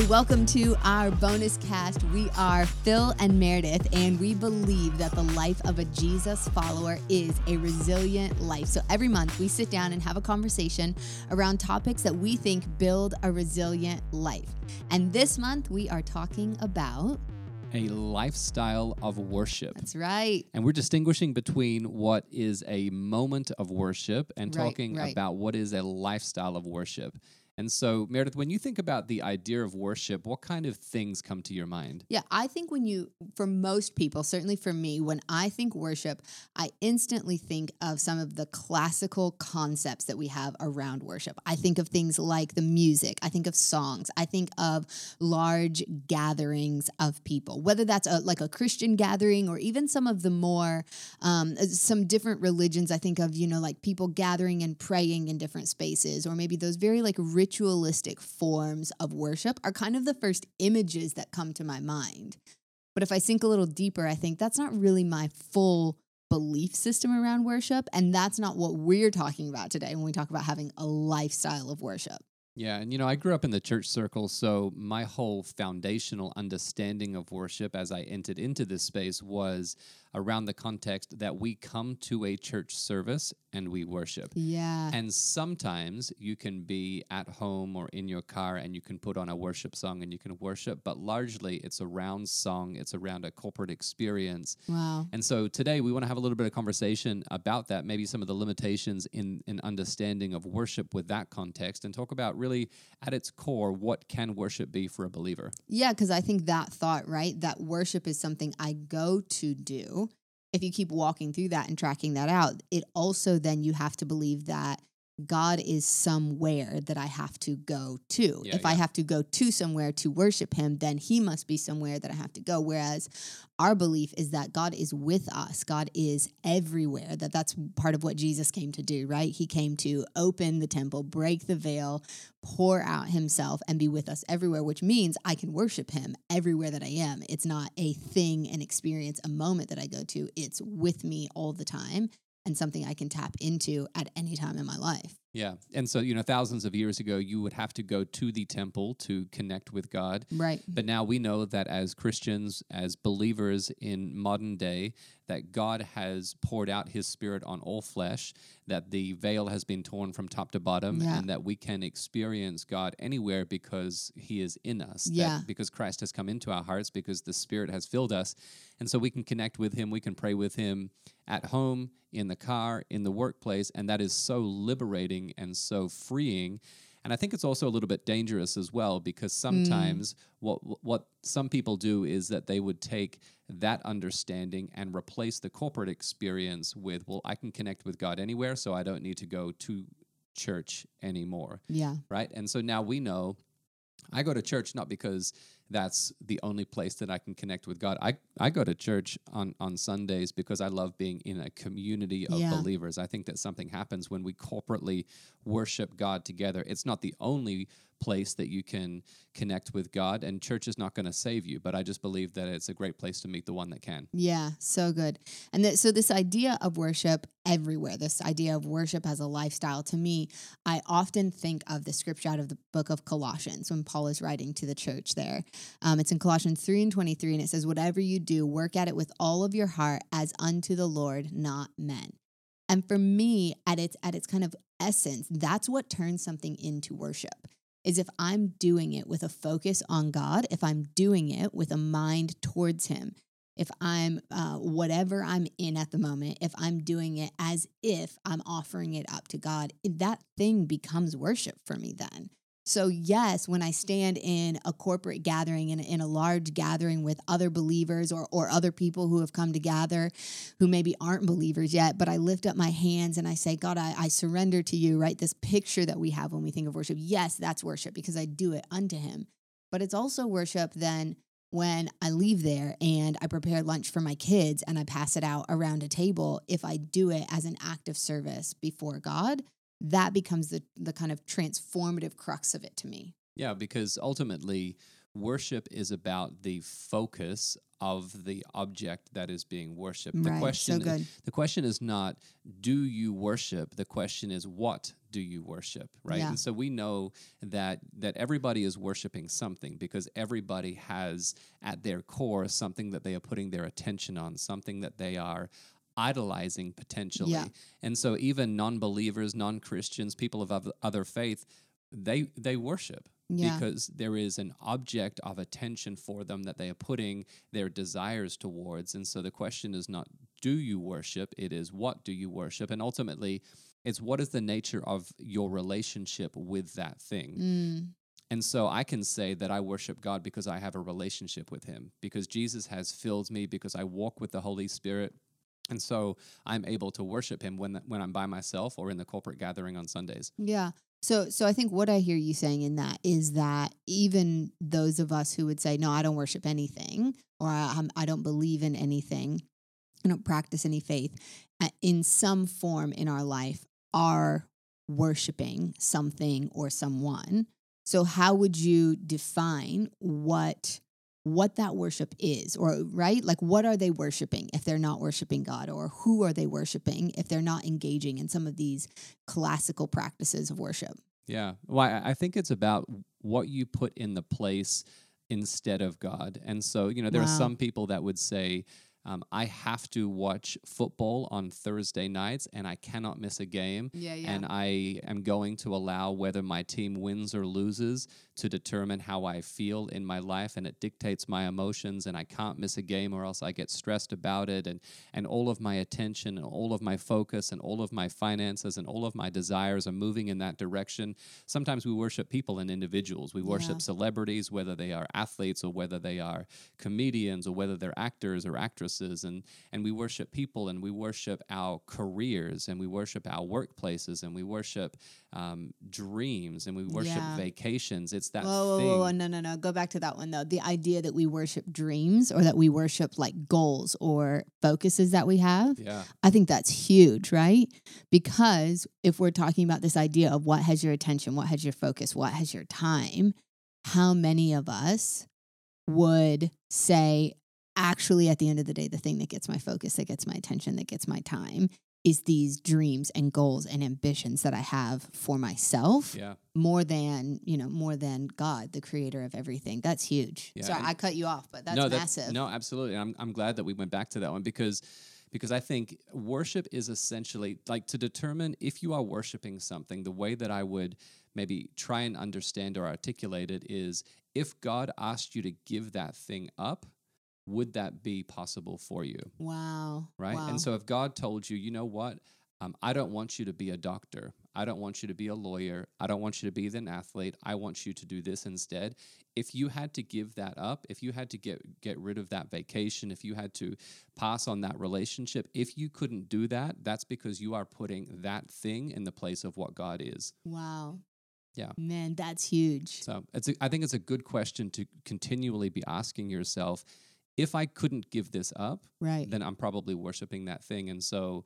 Hey, welcome to our bonus cast. We are Phil and Meredith, and we believe that the life of a Jesus follower is a resilient life. So every month we sit down and have a conversation around topics that we think build a resilient life. And this month we are talking about a lifestyle of worship. That's right. And we're distinguishing between what is a moment of worship and Right, talking right. about what is a lifestyle of worship. And so, Meredith, when you think about the idea of worship, what kind of things come to your mind? Yeah, I think when you, for most people, certainly for me, when I think worship, I instantly think of some of the classical concepts that we have around worship. I think of things like the music, I think of songs, I think of large gatherings of people, whether that's a, like a Christian gathering or even some of the more, um, some different religions. I think of, you know, like people gathering and praying in different spaces, or maybe those very like ritualistic forms of worship are kind of the first images that come to my mind. But if I sink a little deeper, I think that's not really my full belief system around worship. And that's not what we're talking about today when we talk about having a lifestyle of worship. Yeah, and you know, I grew up in the church circle, so my whole foundational understanding of worship as I entered into this space was around the context that we come to a church service and we worship. Yeah. And sometimes you can be at home or in your car and you can put on a worship song and you can worship, but largely it's around song, it's around a corporate experience. wow. And so today we want to have a little bit of conversation about that, maybe some of the limitations in, in understanding of worship with that context, and talk about really at its core what can worship be for a believer. Yeah, because I think that thought, right? That worship is something I go to do. If you keep walking through that and tracking that out, it also then you have to believe that God is somewhere that I have to go to. Yeah, if I have to go to somewhere to worship Him, then He must be somewhere that I have to go. Whereas our belief is that God is with us, God is everywhere, that that's part of what Jesus came to do, right? He came to open the temple, break the veil, pour out himself and be with us everywhere, which means I can worship him everywhere that I am. It's not a thing, an experience, a moment that I go to. It's with me all the time and something I can tap into at any time in my life. Yeah. And so, you know, thousands of years ago, you would have to go to the temple to connect with God. Right. But now we know that as Christians, as believers in modern day, that God has poured out his spirit on all flesh, that the veil has been torn from top to bottom, Yeah. and that we can experience God anywhere because he is in us. that Yeah. because Christ has come into our hearts, because the spirit has filled us. And so we can connect with him, we can pray with him at home, in the car, in the workplace, and that is so liberating and so freeing. And I think it's also a little bit dangerous as well because hmm. sometimes what what some people do is that they would take that understanding and replace the corporate experience with, well, I can connect with God anywhere, so I don't need to go to church anymore, Yeah. right? And so now we know I go to church not because that's the only place that I can connect with God. I, I go to church on, on Sundays because I love being in a community of Yeah. believers. I think that something happens when we corporately worship God together. It's not the only place that you can connect with God, and church is not going to save you, but I just believe that it's a great place to meet the one that can. Yeah, so good. And that, so this idea of worship everywhere, this idea of worship as a lifestyle, to me, I often think of the scripture out of the book of Colossians when Paul is writing to the church there. Um, it's in Colossians 3 and 23, and it says, Whatever you do, work at it with all of your heart as unto the Lord, not men. And for me, at its at its kind of essence, that's what turns something into worship. Is if I'm doing it with a focus on God, if I'm doing it with a mind towards Him, if I'm uh, whatever I'm in at the moment, if I'm doing it as if I'm offering it up to God, that thing becomes worship for me then. So, yes, when I stand in a corporate gathering, in, in a large gathering with other believers or, or other people who have come to gather who maybe aren't believers yet, but I lift up my hands and I say, God, I, I surrender to you, right? This picture that we have when we think of worship. Yes, that's worship because I do it unto Him. But it's also worship then when I leave there and I prepare lunch for my kids and I pass it out around a table. If I do it as an act of service before God, that becomes the, the kind of transformative crux of it to me. Yeah, because ultimately, worship is about the focus of the object that is being worshipped. The Right, so question good. the question is not do you worship? The question is what do you worship, right? Yeah. And so we know that that everybody is worshiping something because everybody has at their core something that they are putting their attention on, something that they are idolizing potentially. Yeah. And so even non-believers, non-Christians, people of other faith, they they worship Yeah. because there is an object of attention for them that they are putting their desires towards. And so the question is not do you worship, it is what do you worship? And ultimately, it's what is the nature of your relationship with that thing. Mm, And so I can say that I worship God because I have a relationship with Him, because Jesus has filled me, because I walk with the Holy Spirit. And so I'm able to worship Him when, when I'm by myself or in the corporate gathering on Sundays. yeah. So, so I think what I hear you saying in that is that even those of us who would say, "No, I don't worship anything," or "I, I'm- don't believe in anything," I don't practice any faith, uh, in some form in our life, are worshiping something or someone. So, how would you define what what that worship is, or right? Like, what are they worshiping if they're not worshiping God, or who are they worshiping if they're not engaging in some of these classical practices of worship? Yeah. Well, I think it's about what you put in the place instead of God. And so, you know, there Wow. are some people that would say, um, I have to watch football on Thursday nights and I cannot miss a game. Yeah, And I am going to allow whether my team wins or loses to determine how I feel in my life. And it dictates my emotions. And I can't miss a game or else I get stressed about it. And, and all of my attention and all of my focus and all of my finances and all of my desires are moving in that direction. Sometimes we worship people and individuals. We worship Yeah. celebrities, whether they are athletes or whether they are comedians or whether they're actors or actresses. And, and we worship people and we worship our careers and we worship our workplaces and we worship um, dreams and we worship Yeah. vacations. It's that Whoa, whoa, thing. whoa, whoa, no, no, no. Go back to that one though. The idea that we worship dreams or that we worship like goals or focuses that we have. Yeah. I think that's huge, right? Because if we're talking about this idea of what has your attention, what has your focus, what has your time, how many of us would say, actually, at the end of the day, the thing that gets my focus, that gets my attention, that gets my time is these dreams and goals and ambitions that I have for myself Yeah. more than, you know, more than God, the creator of everything. That's huge. Yeah, Sorry, I cut you off, but that's no, massive. no, absolutely. I'm I'm glad that we went back to that one because because I think worship is essentially like to determine if you are worshiping something. The way that I would maybe try and understand or articulate it is if God asked you to give that thing up, would that be possible for you? Wow. right? Wow. And so if God told you, you know what, um, I don't want you to be a doctor, I don't want you to be a lawyer, I don't want you to be an athlete, I want you to do this instead. If you had to give that up, if you had to get get rid of that vacation, if you had to pass on that relationship, if you couldn't do that, that's because you are putting that thing in the place of what God is. Wow. Yeah. Man, that's huge. So it's a, I think it's a good question to continually be asking yourself. If I couldn't give this up, Right. then I'm probably worshiping that thing. And so,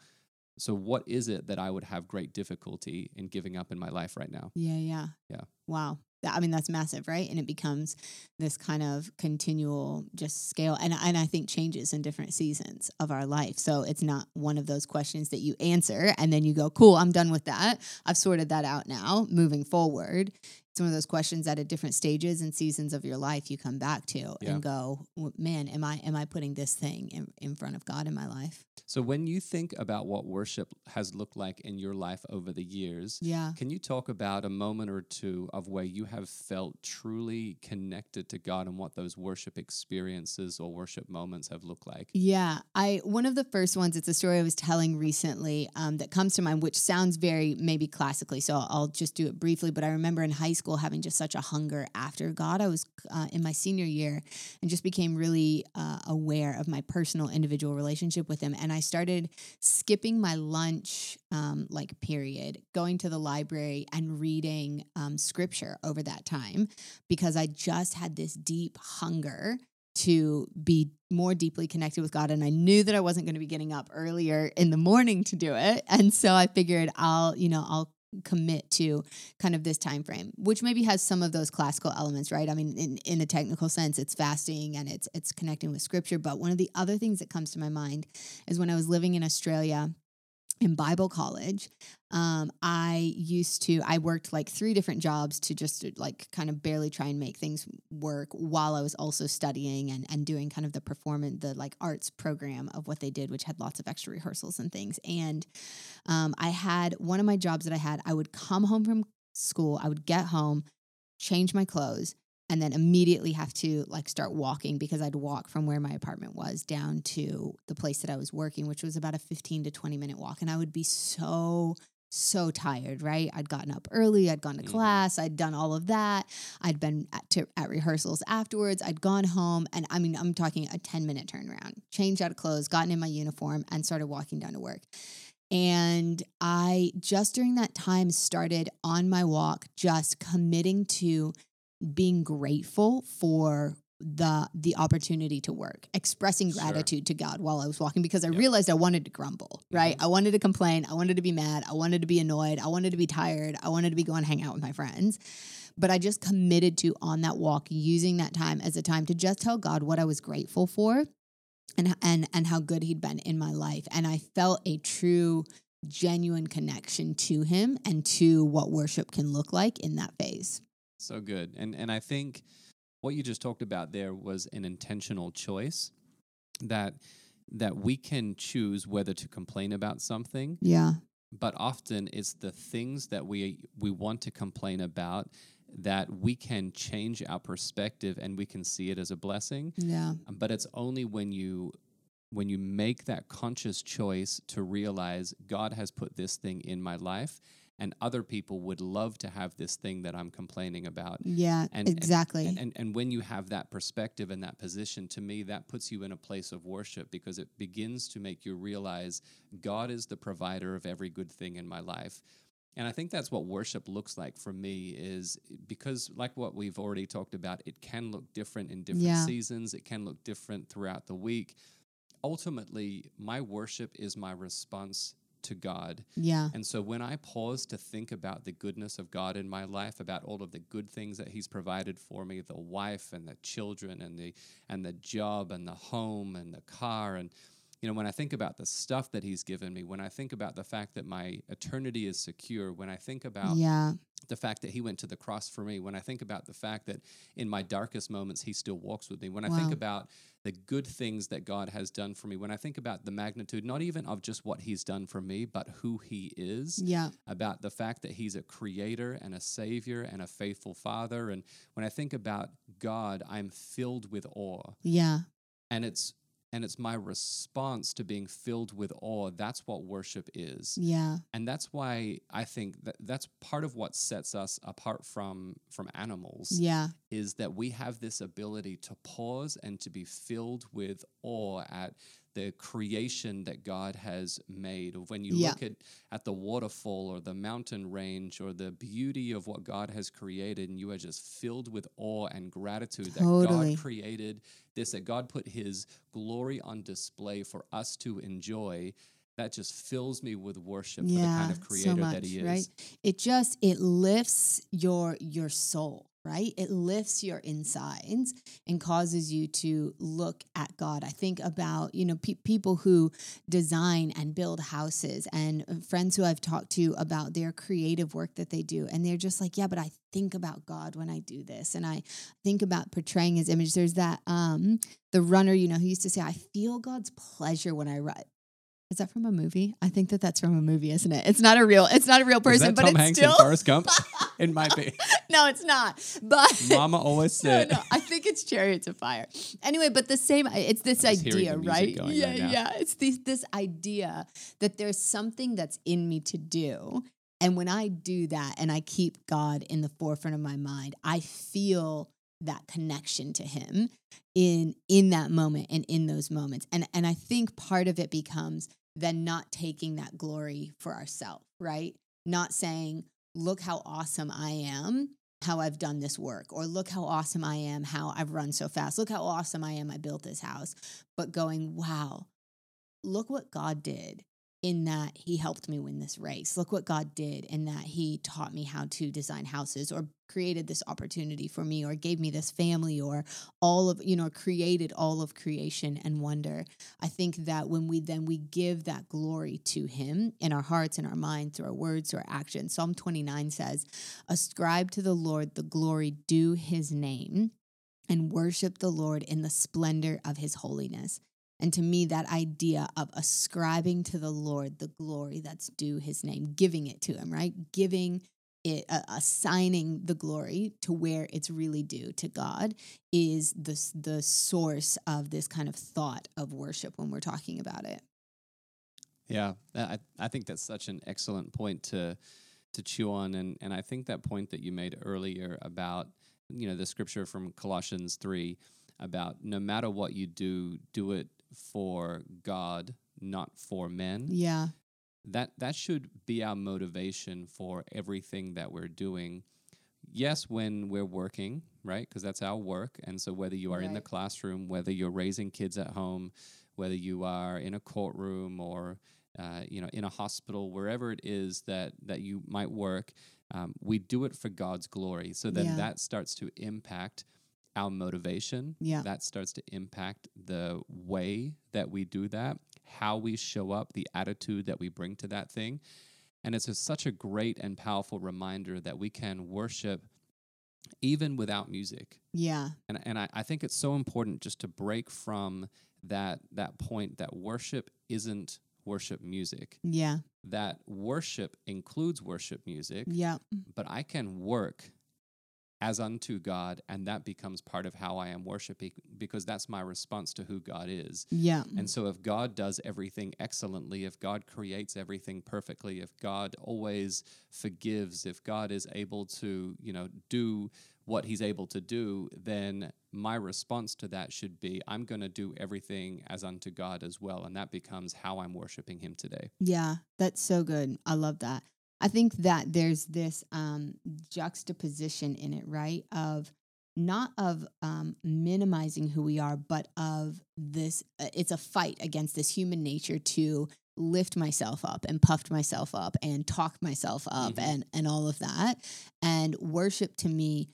so what is it that I would have great difficulty in giving up in my life right now? Yeah, yeah. Yeah. Wow. I mean, that's massive, right? And it becomes this kind of continual just scale. And, and I think changes in different seasons of our life. So it's not one of those questions that you answer and then you go, cool, I'm done with that. I've sorted that out now, moving forward. It's one of those questions that at different stages and seasons of your life you come back to Yeah. and go, man, am I am I putting this thing in, in front of God in my life? So when you think about what worship has looked like in your life over the years, Yeah. can you talk about a moment or two of where you have felt truly connected to God and what those worship experiences or worship moments have looked like? Yeah, I one of the first ones. It's a story I was telling recently um, that comes to mind, which sounds very maybe classically. So I'll, I'll just do it briefly. But I remember in high school having just such a hunger after God. I was uh, in my senior year and just became really uh, aware of my personal individual relationship with Him, and I started skipping my lunch um, like period, going to the library and reading um, scripture over that time because I just had this deep hunger to be more deeply connected with God. And I knew that I wasn't going to be getting up earlier in the morning to do it. And so I figured I'll, you know, I'll commit to kind of this time frame which maybe has some of those classical elements right? I mean in, in a technical sense it's fasting and it's it's connecting with scripture. But one of the other things that comes to my mind is when i was living in australia in Bible college, um, I used to, I worked like three different jobs to just like kind of barely try and make things work while I was also studying and, and doing kind of the performance, the like arts program of what they did, which had lots of extra rehearsals and things. And um, I had one of my jobs that I had, I would come home from school, I would get home, change my clothes, and then immediately have to like start walking because I'd walk from where my apartment was down to the place that I was working, which was about a 15 to 20 minute walk. And I would be so, so tired, right? I'd gotten up early, I'd gone to mm-hmm. class, I'd done all of that. I'd been at, to, at rehearsals afterwards, I'd gone home. And I mean, I'm talking a 10 minute turnaround, changed out of clothes, gotten in my uniform, and started walking down to work. And I just during that time started on my walk, just committing to being grateful for the the opportunity to work expressing gratitude sure. to god while i was walking because i yep. realized i wanted to grumble right? Mm-hmm. i wanted to complain. I wanted to be mad. I wanted to be annoyed. I wanted to be tired. I wanted to be going hang out with my friends. But i just committed to on that walk using that time as a time to just tell god what i was grateful for and and and how good he'd been in my life. And i felt a true genuine connection to him and to what worship can look like in that phase so good. And and I think what you just talked about there was an intentional choice that that we can choose whether to complain about something. Yeah. But often it's the things that we we want to complain about that we can change our perspective and we can see it as a blessing. Yeah. But it's only when you when you make that conscious choice to realize God has put this thing in my life and other people would love to have this thing that I'm complaining about. Yeah, and, exactly. And, and, and when you have that perspective and that position, to me, that puts you in a place of worship because it begins to make you realize God is the provider of every good thing in my life. And I think that's what worship looks like for me is because like what we've already talked about, it can look different in different yeah. seasons, it can look different throughout the week. Ultimately, my worship is my response to God. Yeah. And so when I pause to think about the goodness of God in my life, about all of the good things that He's provided for me, the wife and the children and the and the job and the home and the car and you know, when I think about the stuff that he's given me, when I think about the fact that my eternity is secure, when I think about yeah. the fact that he went to the cross for me, when I think about the fact that in my darkest moments he still walks with me, when wow. I think about the good things that God has done for me, when I think about the magnitude, not even of just what he's done for me, but who he is, yeah. about the fact that he's a creator and a savior and a faithful father. And when I think about God, I'm filled with awe. Yeah. And it's and it's my response to being filled with awe that's what worship is. Yeah. And that's why i think that that's part of what sets us apart from from animals yeah. is that we have this ability to pause and to be filled with awe at the creation that God has made. When you yeah. look at, at the waterfall or the mountain range or the beauty of what God has created, and you are just filled with awe and gratitude totally. that God created this, that God put his glory on display for us to enjoy that just fills me with worship yeah, for the kind of creator so much, that he is. Right? It just it lifts your your soul right? It lifts your insides and causes you to look at God. I think about, you know, pe- people who design and build houses and uh, friends who I've talked to about their creative work that they do. And they're just like, yeah, but I think about God when I do this. And I think about portraying his image. There's that, um, the runner, you know, who used to say, I feel God's pleasure when I. Is that from a movie? I think that that's from a movie, isn't it? It's not a real. It's not a real person, but Tom it's Hanks still. Forrest Gump. it might be. no, it's not. But Mama always said. No, no, I think it's Chariots of Fire. Anyway, but the same. It's this idea, right? Yeah, right yeah. It's this this idea that there's something that's in me to do, and when I do that, and I keep God in the forefront of my mind, I feel that connection to him in in that moment and in those moments. And and i think part of it becomes then not taking that glory for ourselves, right? Not saying, look how awesome I am, how I've done this work, or look how awesome I am, how I've run so fast, look how awesome I am, I built this house, but going, wow, look what God did in that he helped me win this race. Look what God did in that he taught me how to design houses or created this opportunity for me or gave me this family or all of, you know, created all of creation and wonder. I think that when we then we give that glory to him in our hearts and our minds through our words through our actions. Psalm 29 says, "Ascribe to the Lord the glory due his name." And worship the Lord in the splendor of his holiness. And to me, that idea of ascribing to the Lord the glory that's due his name, giving it to him, right? Giving it, uh, assigning the glory to where it's really due to God is the, the source of this kind of thought of worship when we're talking about it. Yeah, I, I think that's such an excellent point to to chew on, and and I think that point that you made earlier about you know the scripture from Colossians three about no matter what you do, do it for God, not for men. Yeah. That that should be our motivation for everything that we're doing. Yes, when we're working, right? Because that's our work. And so whether you are right. in the classroom, whether you're raising kids at home, whether you are in a courtroom or uh, you know in a hospital, wherever it is that that you might work, um, we do it for God's glory. So then yeah. that starts to impact our motivation. Yeah. That starts to impact the way that we do that, how we show up, the attitude that we bring to that thing. And it's such a great and powerful reminder that we can worship even without music. Yeah. And and I, I think it's so important just to break from that that point that worship isn't worship music. Yeah. That worship includes worship music. Yeah. But I can work as unto God, and that becomes part of how I am worshiping because that's my response to who God is. Yeah. And so if God does everything excellently, if God creates everything perfectly, if God always forgives, if God is able to, you know, do what he's able to do, then my response to that should be I'm going to do everything as unto God as well. And that becomes how I'm worshiping him today. Yeah, that's so good. I love that. I think that there's this um, juxtaposition in it, right? Of not of um, minimizing who we are, but of this. Uh, it's a fight against this human nature to lift myself up and puffed myself up and talk myself up mm-hmm. and and all of that. And worship to me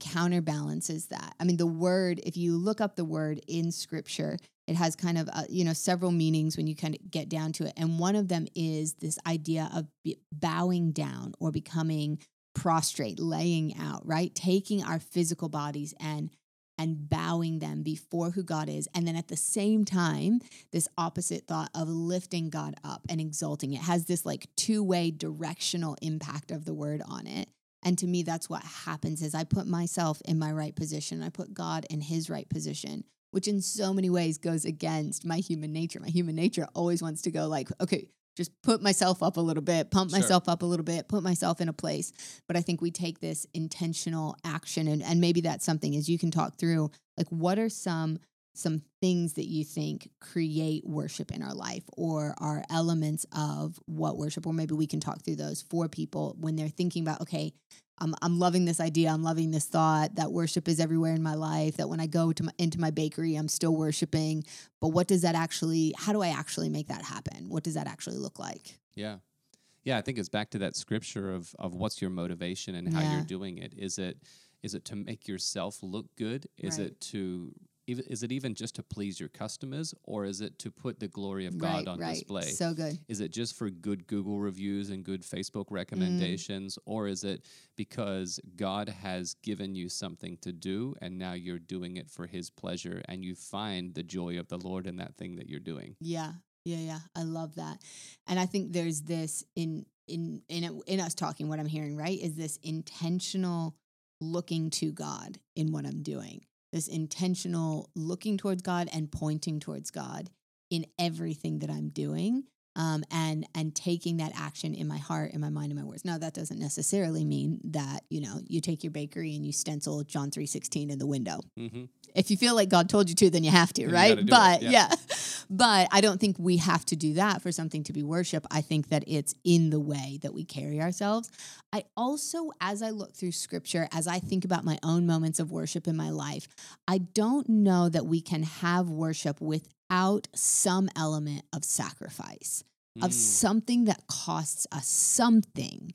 counterbalances that. I mean, the word. If you look up the word in Scripture, it has kind of uh, you know several meanings when you kind of get down to it. And one of them is this idea of bowing down or becoming prostrate laying out right? Taking our physical bodies and and bowing them before who God is. And then at the same time this opposite thought of lifting God up and exalting it has this like two-way directional impact of the word on it. And to me that's what happens is I put myself in my right position. I put God in his right position which in so many ways goes against my human nature. My human nature always wants to go like, okay, just put myself up a little bit, pump sure. myself up a little bit, put myself in a place. But I think we take this intentional action and, and maybe that's something as you can talk through like what are some some things that you think create worship in our life or are elements of what worship or maybe we can talk through those for people when they're thinking about okay I'm, I'm loving this idea. I'm loving this thought that worship is everywhere in my life that when i go to my, into my bakery i'm still worshiping. But what does that actually how do i actually make that happen? What does that actually look like? Yeah. Yeah i think it's back to that scripture of of what's your motivation and how yeah. you're doing it. Is it is it to make yourself look good? Is right. it to is it even just to please your customers or is it to put the glory of God right, on right. display? So good. Is it just for good Google reviews and good Facebook recommendations mm. or is it because God has given you something to do and now you're doing it for his pleasure and you find the joy of the Lord in that thing that you're doing? Yeah. Yeah, yeah. I love that. And I think there's this in in in in us talking what I'm hearing, right? Is this intentional looking to God in what I'm doing this intentional looking towards God and pointing towards God in everything that I'm doing. Um, and and taking that action in my heart, in my mind, in my words. Now that doesn't necessarily mean that you know you take your bakery and you stencil John three sixteen in the window. Mm-hmm. If you feel like God told you to, then you have to, then right? But yeah. yeah, but I don't think we have to do that for something to be worship. I think that it's in the way that we carry ourselves. I also, as I look through scripture, as I think about my own moments of worship in my life, I don't know that we can have worship without some element of sacrifice. of Mm. something that costs us something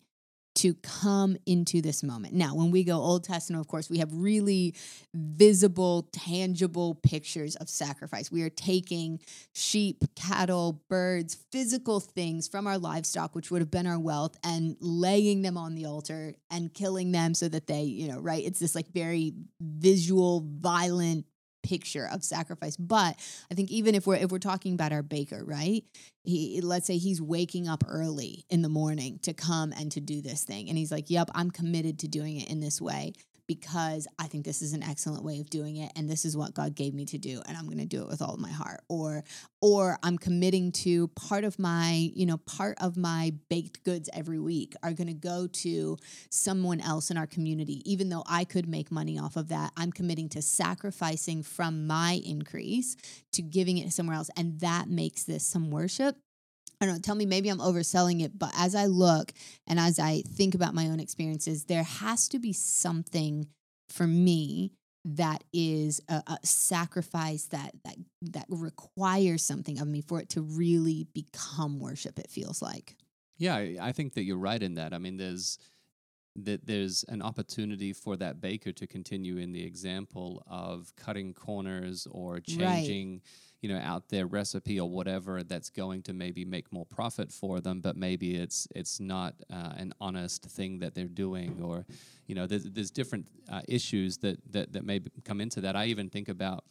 to come into this moment. Now, when we go Old Testament, of course, we have really visible, tangible pictures of sacrifice. We are taking sheep, cattle, birds, physical things from our livestock, which would have been our wealth, and laying them on the altar and killing them so that they, you know, right? It's this like very visual, violent picture of sacrifice. But I think even if we're if we're talking about our baker, right? He let's say he's waking up early in the morning to come and to do this thing. And he's like, Yep, I'm committed to doing it in this way because I think this is an excellent way of doing it and this is what God gave me to do and I'm going to do it with all of my heart. Or or I'm committing to part of my you know part of my baked goods every week are going to go to someone else in our community. Even though I could make money off of that I'm committing to sacrificing from my increase to giving it somewhere else and that makes this some worship I don't know, tell me maybe I'm overselling it, but as I look and as I think about my own experiences, there has to be something for me that is a, a sacrifice that that that requires something of me for it to really become worship it feels like. Yeah, I I think that you're right in that. I mean, there's that there's an opportunity for that baker to continue in the example of cutting corners or changing, you know, out their recipe or whatever that's going to maybe make more profit for them, but maybe it's it's not uh, an honest thing that they're doing, or you know, there's there's different uh, issues that that that may come into that. I even think about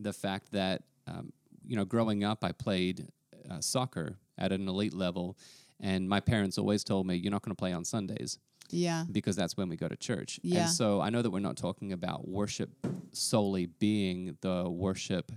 the fact that um, you know, growing up, I played uh, soccer at an elite level. And my parents always told me, you're not going to play on Sundays Yeah. because that's when we go to church. Yeah. And so I know that we're not talking about worship solely being the worship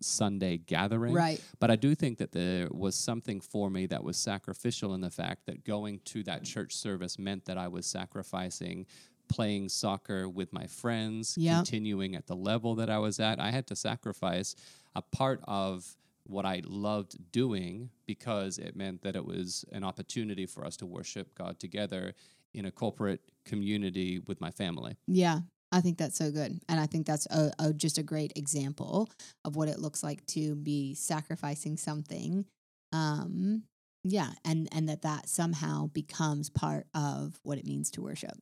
Sunday gathering. Right. But I do think that there was something for me that was sacrificial in the fact that going to that church service meant that I was sacrificing playing soccer with my friends, Yep. continuing at the level that I was at. I had to sacrifice a part of what I loved doing because it meant that it was an opportunity for us to worship God together in a corporate community with my family. Yeah. I think that's so good. And I think that's a, a just a great example of what it looks like to be sacrificing something. Um yeah, and and that that somehow becomes part of what it means to worship.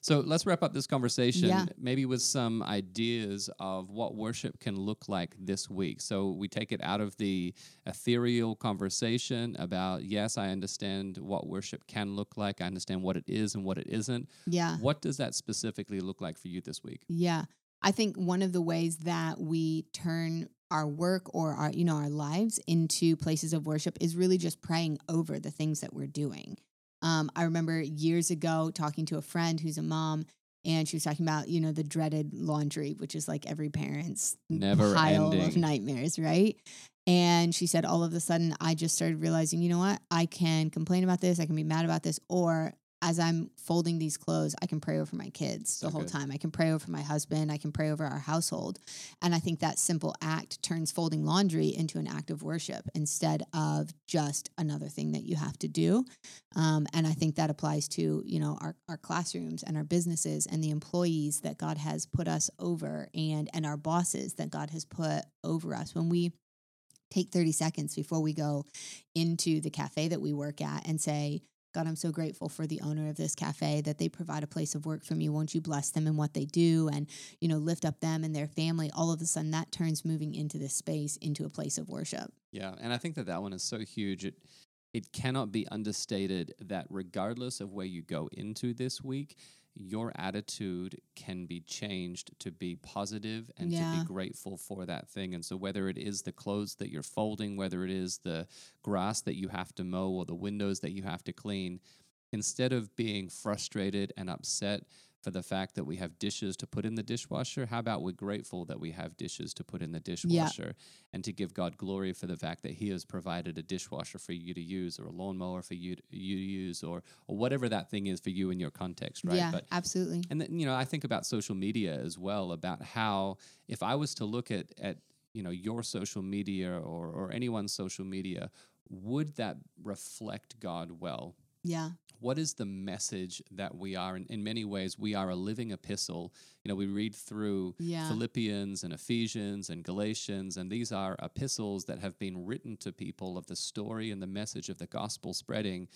So let's wrap up this conversation Yeah. maybe with some ideas of what worship can look like this week. So we take it out of the ethereal conversation about, yes, I understand what worship can look like, I understand what it is and what it isn't. Yeah. What does that specifically look like for you this week? Yeah. I think one of the ways that we turn our work or our you know our lives into places of worship is really just praying over the things that we're doing. Um, I remember years ago talking to a friend who's a mom, and she was talking about you know the dreaded laundry, which is like every parent's Never pile of nightmares, right? And she said, all of a sudden, I just started realizing, you know what? I can complain about this, I can be mad about this, or as I'm folding these clothes, I can pray over my kids the So whole time. I can pray over my husband. I can pray over our household. And I think that simple act turns folding laundry into an act of worship instead of just another thing that you have to do. Um, and I think that applies to, you know, our, our classrooms and our businesses and the employees that God has put us over and and our bosses that God has put over us. When we take 30 seconds before we go into the cafe that we work at and say, God, I'm so grateful for the owner of this cafe that they provide a place of work for me. Won't you bless them in what they do and, you know, lift up them and their family? All of a sudden, that turns moving into this space into a place of worship. Yeah, and I think that that one is so huge. It it cannot be understated that regardless of where you go into this week, your attitude can be changed to be positive and to be grateful for that thing. And so whether it is the clothes that you're folding, whether it is the grass that you have to mow or the windows that you have to clean, instead of being frustrated and upset for the fact that we have dishes to put in the dishwasher, how about we're grateful that we have dishes to put in the dishwasher and to give God glory for the fact that He has provided a dishwasher for you to use or a lawnmower for you to, you to use or, or whatever that thing is for you in your context, right? Yeah, But absolutely. and then, you know, I think about social media as well, about how if I was to look at at you know your social media or or anyone's social media, would that reflect God well? Yeah. What is the message that we are in, in many ways we are a living epistle you know we read through Yeah. philippians and ephesians and galatians and these are epistles that have been written to people of the story and the message of the gospel spreading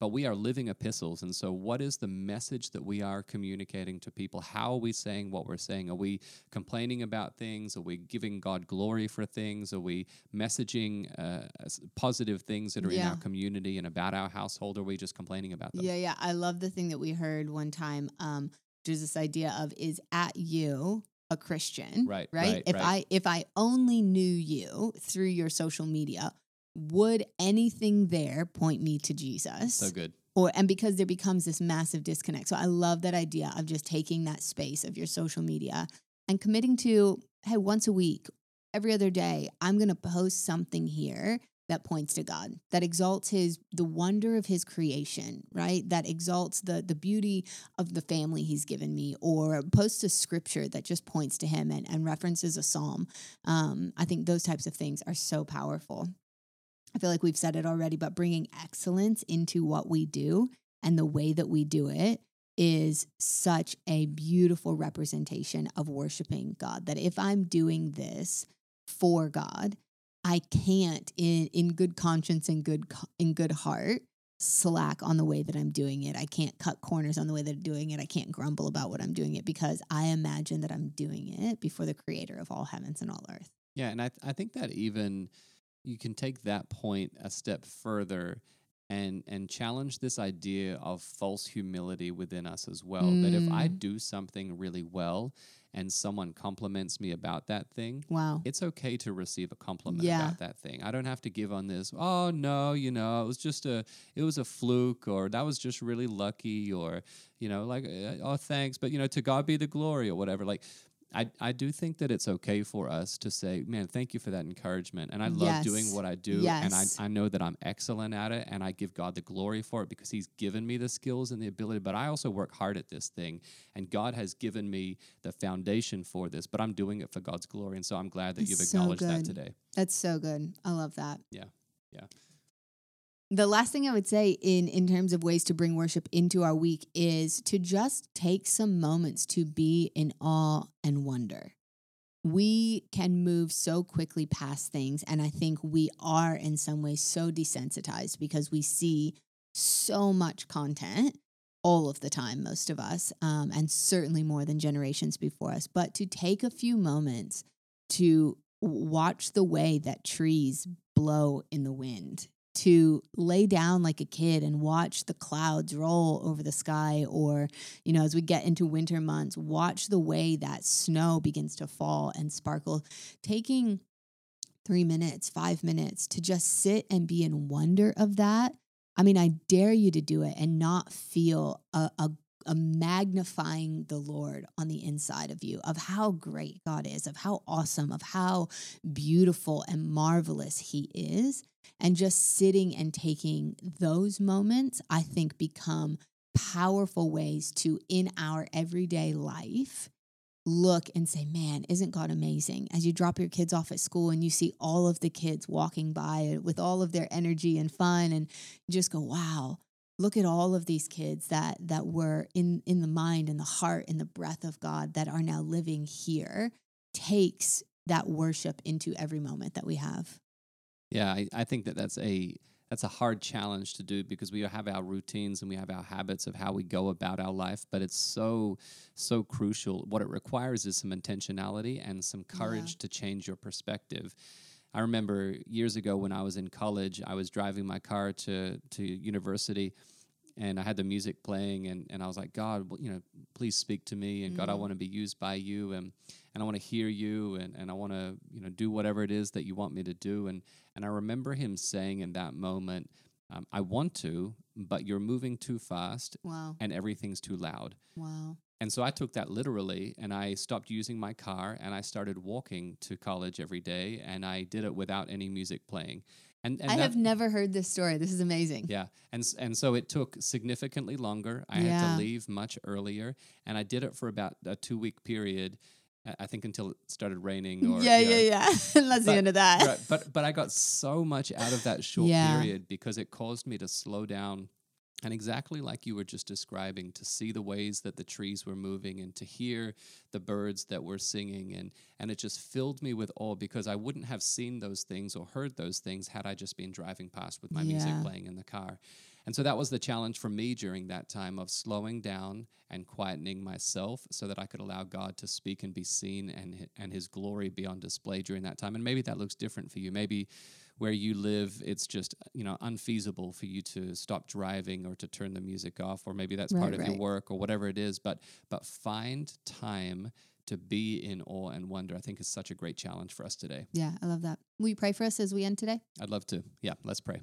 but we are living epistles and so what is the message that we are communicating to people how are we saying what we're saying are we complaining about things are we giving god glory for things are we messaging uh, positive things that are in our community and about our household or are we just complaining about them Yeah, yeah. I love the thing that we heard one time, um, which is this idea of is at you a Christian. Right, Right. right, if right. I if I only knew you through your social media, would anything there point me to Jesus? so good or and because there becomes this massive disconnect. So I love that idea of just taking that space of your social media and committing to, hey, once a week, every other day, I'm going to post something here that points to God, that exalts his the wonder of his creation, right? That exalts the the beauty of the family he's given me, or posts a scripture that just points to him and, and references a psalm. Um, I think those types of things are so powerful. I feel like we've said it already, but bringing excellence into what we do and the way that we do it is such a beautiful representation of worshiping God. That if I'm doing this for God, I can't, in in good conscience and good in good heart, slack on the way that I'm doing it. I can't cut corners on the way that I'm doing it. I can't grumble about what I'm doing it because I imagine that I'm doing it before the Creator of all heavens and all earth. Yeah, and I th- I think that even you can take that point a step further and and challenge this idea of false humility within us as well. That if I Mm. do something really well and someone compliments me about that thing, Wow. it's okay to receive a compliment Yeah. about that thing. I don't have to give on this. Oh no, you know, it was just a it was a fluke or that was just really lucky or you know, like uh, oh thanks, but you know, to God be the glory or whatever. Like I, I do think that it's okay for us to say, man, thank you for that encouragement. And I love doing what I do. And I, I know that I'm excellent at it. And I give God the glory for it because He's given me the skills and the ability. But I also work hard at this thing. And God has given me the foundation for this. But I'm doing it for God's glory. And so I'm glad that you've so acknowledged that today. That's so good. I love that. Yeah. Yeah. The last thing I would say in in terms of ways to bring worship into our week is to just take some moments to be in awe and wonder. We can move so quickly past things and I think we are in some ways so desensitized because we see so much content all of the time most of us um, and certainly more than generations before us but to take a few moments to watch the way that trees blow in the wind to lay down like a kid and watch the clouds roll over the sky or you know as we get into winter months watch the way that snow begins to fall and sparkle taking 3 minutes 5 minutes to just sit and be in wonder of that i mean i dare you to do it and not feel a, a a magnifying the Lord on the inside of you, of how great God is, of how awesome, of how beautiful and marvelous He is. And just sitting and taking those moments, I think, become powerful ways to, in our everyday life, look and say, man, isn't God amazing? As you drop your kids off at school and you see all of the kids walking by with all of their energy and fun, and you just go, wow, look at all of these kids that that were in in the mind and the heart and the breath of God that are now living here takes that worship into every moment that we have. Yeah, I, I think that that's a that's a hard challenge to do because we have our routines and we have our habits of how we go about our life, but it's so so crucial. What it requires is some intentionality and some courage to change your perspective. I remember years ago when I was in college, I was driving my car to to university and I had the music playing and, and I was like, God, you know, please speak to me and God, I Mhm. want to be used by you and and I want to hear you and, and I want to, you know, do whatever it is that you want me to do. And and I remember him saying in that moment, um, I want to, but you're moving too fast Wow. and everything's too loud. Wow. And so I took that literally and I stopped using my car and I started walking to college every day and I did it without any music playing. And, and I that- have never heard this story. This is amazing. yeah, and and so it took significantly longer. I had to leave much earlier, and I did it for about a two week period. I think until it started raining. Or, yeah, you know, yeah, yeah. That's the end of that. Right, but but I got so much out of that short Yeah. period because it caused me to slow down And exactly like you were just describing, to see the ways that the trees were moving and to hear the birds that were singing. And, and it just filled me with awe because I wouldn't have seen those things or heard those things had I just been driving past with my yeah. music playing in the car. And so that was the challenge for me during that time of slowing down and quietening myself so that I could allow God to speak and be seen and, and his glory be on display during that time. And maybe that looks different for you. Maybe where you live, it's just you know unfeasible for you to stop driving or to turn the music off, or maybe that's right, part of right. your work or whatever it is. But but find time to be in awe and wonder. I think is such a great challenge for us today. Yeah, I love that. Will you pray for us as we end today? I'd love to. Yeah, let's pray.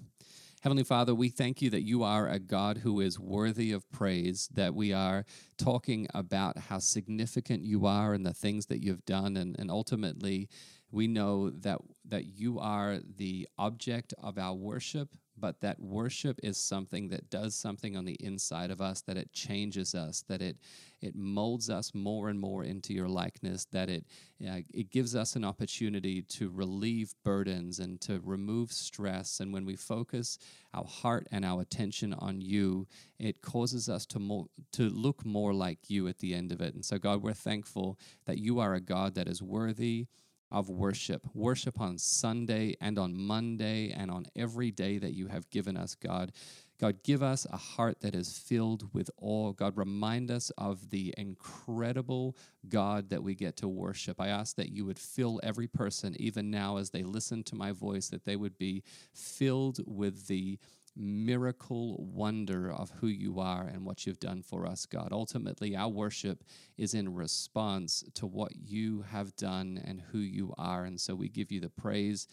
Heavenly Father, we thank you that you are a God who is worthy of praise, that we are talking about how significant you are and the things that you've done, and, and ultimately we know that that you are the object of our worship but that worship is something that does something on the inside of us that it changes us that it it molds us more and more into your likeness that it uh, it gives us an opportunity to relieve burdens and to remove stress. And when we focus our heart and our attention on you it causes us to more to look more like you at the end of it. And so god we're thankful that you are a god that is worthy of worship. Worship on Sunday and on Monday and on every day that you have given us, God. God, give us a heart that is filled with awe. God, remind us of the incredible God that we get to worship. I ask that you would fill every person, even now as they listen to my voice, that they would be filled with the miracle wonder of who you are and what you've done for us, God. Ultimately, our worship is in response to what you have done and who you are. And so we give you the praise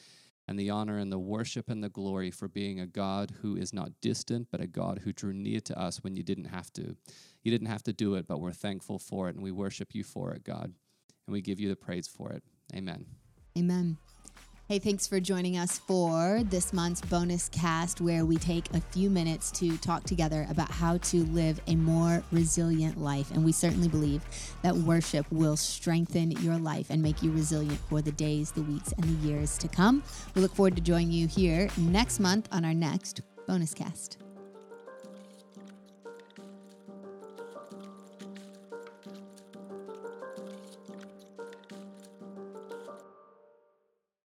and the honor and the worship and the glory for being a God who is not distant, but a God who drew near to us when you didn't have to. You didn't have to do it, but we're thankful for it and we worship you for it, God. And we give you the praise for it. Amen. Amen. Hey, thanks for joining us for this month's bonus cast, where we take a few minutes to talk together about how to live a more resilient life. And we certainly believe that worship will strengthen your life and make you resilient for the days, the weeks, and the years to come. We look forward to joining you here next month on our next bonus cast.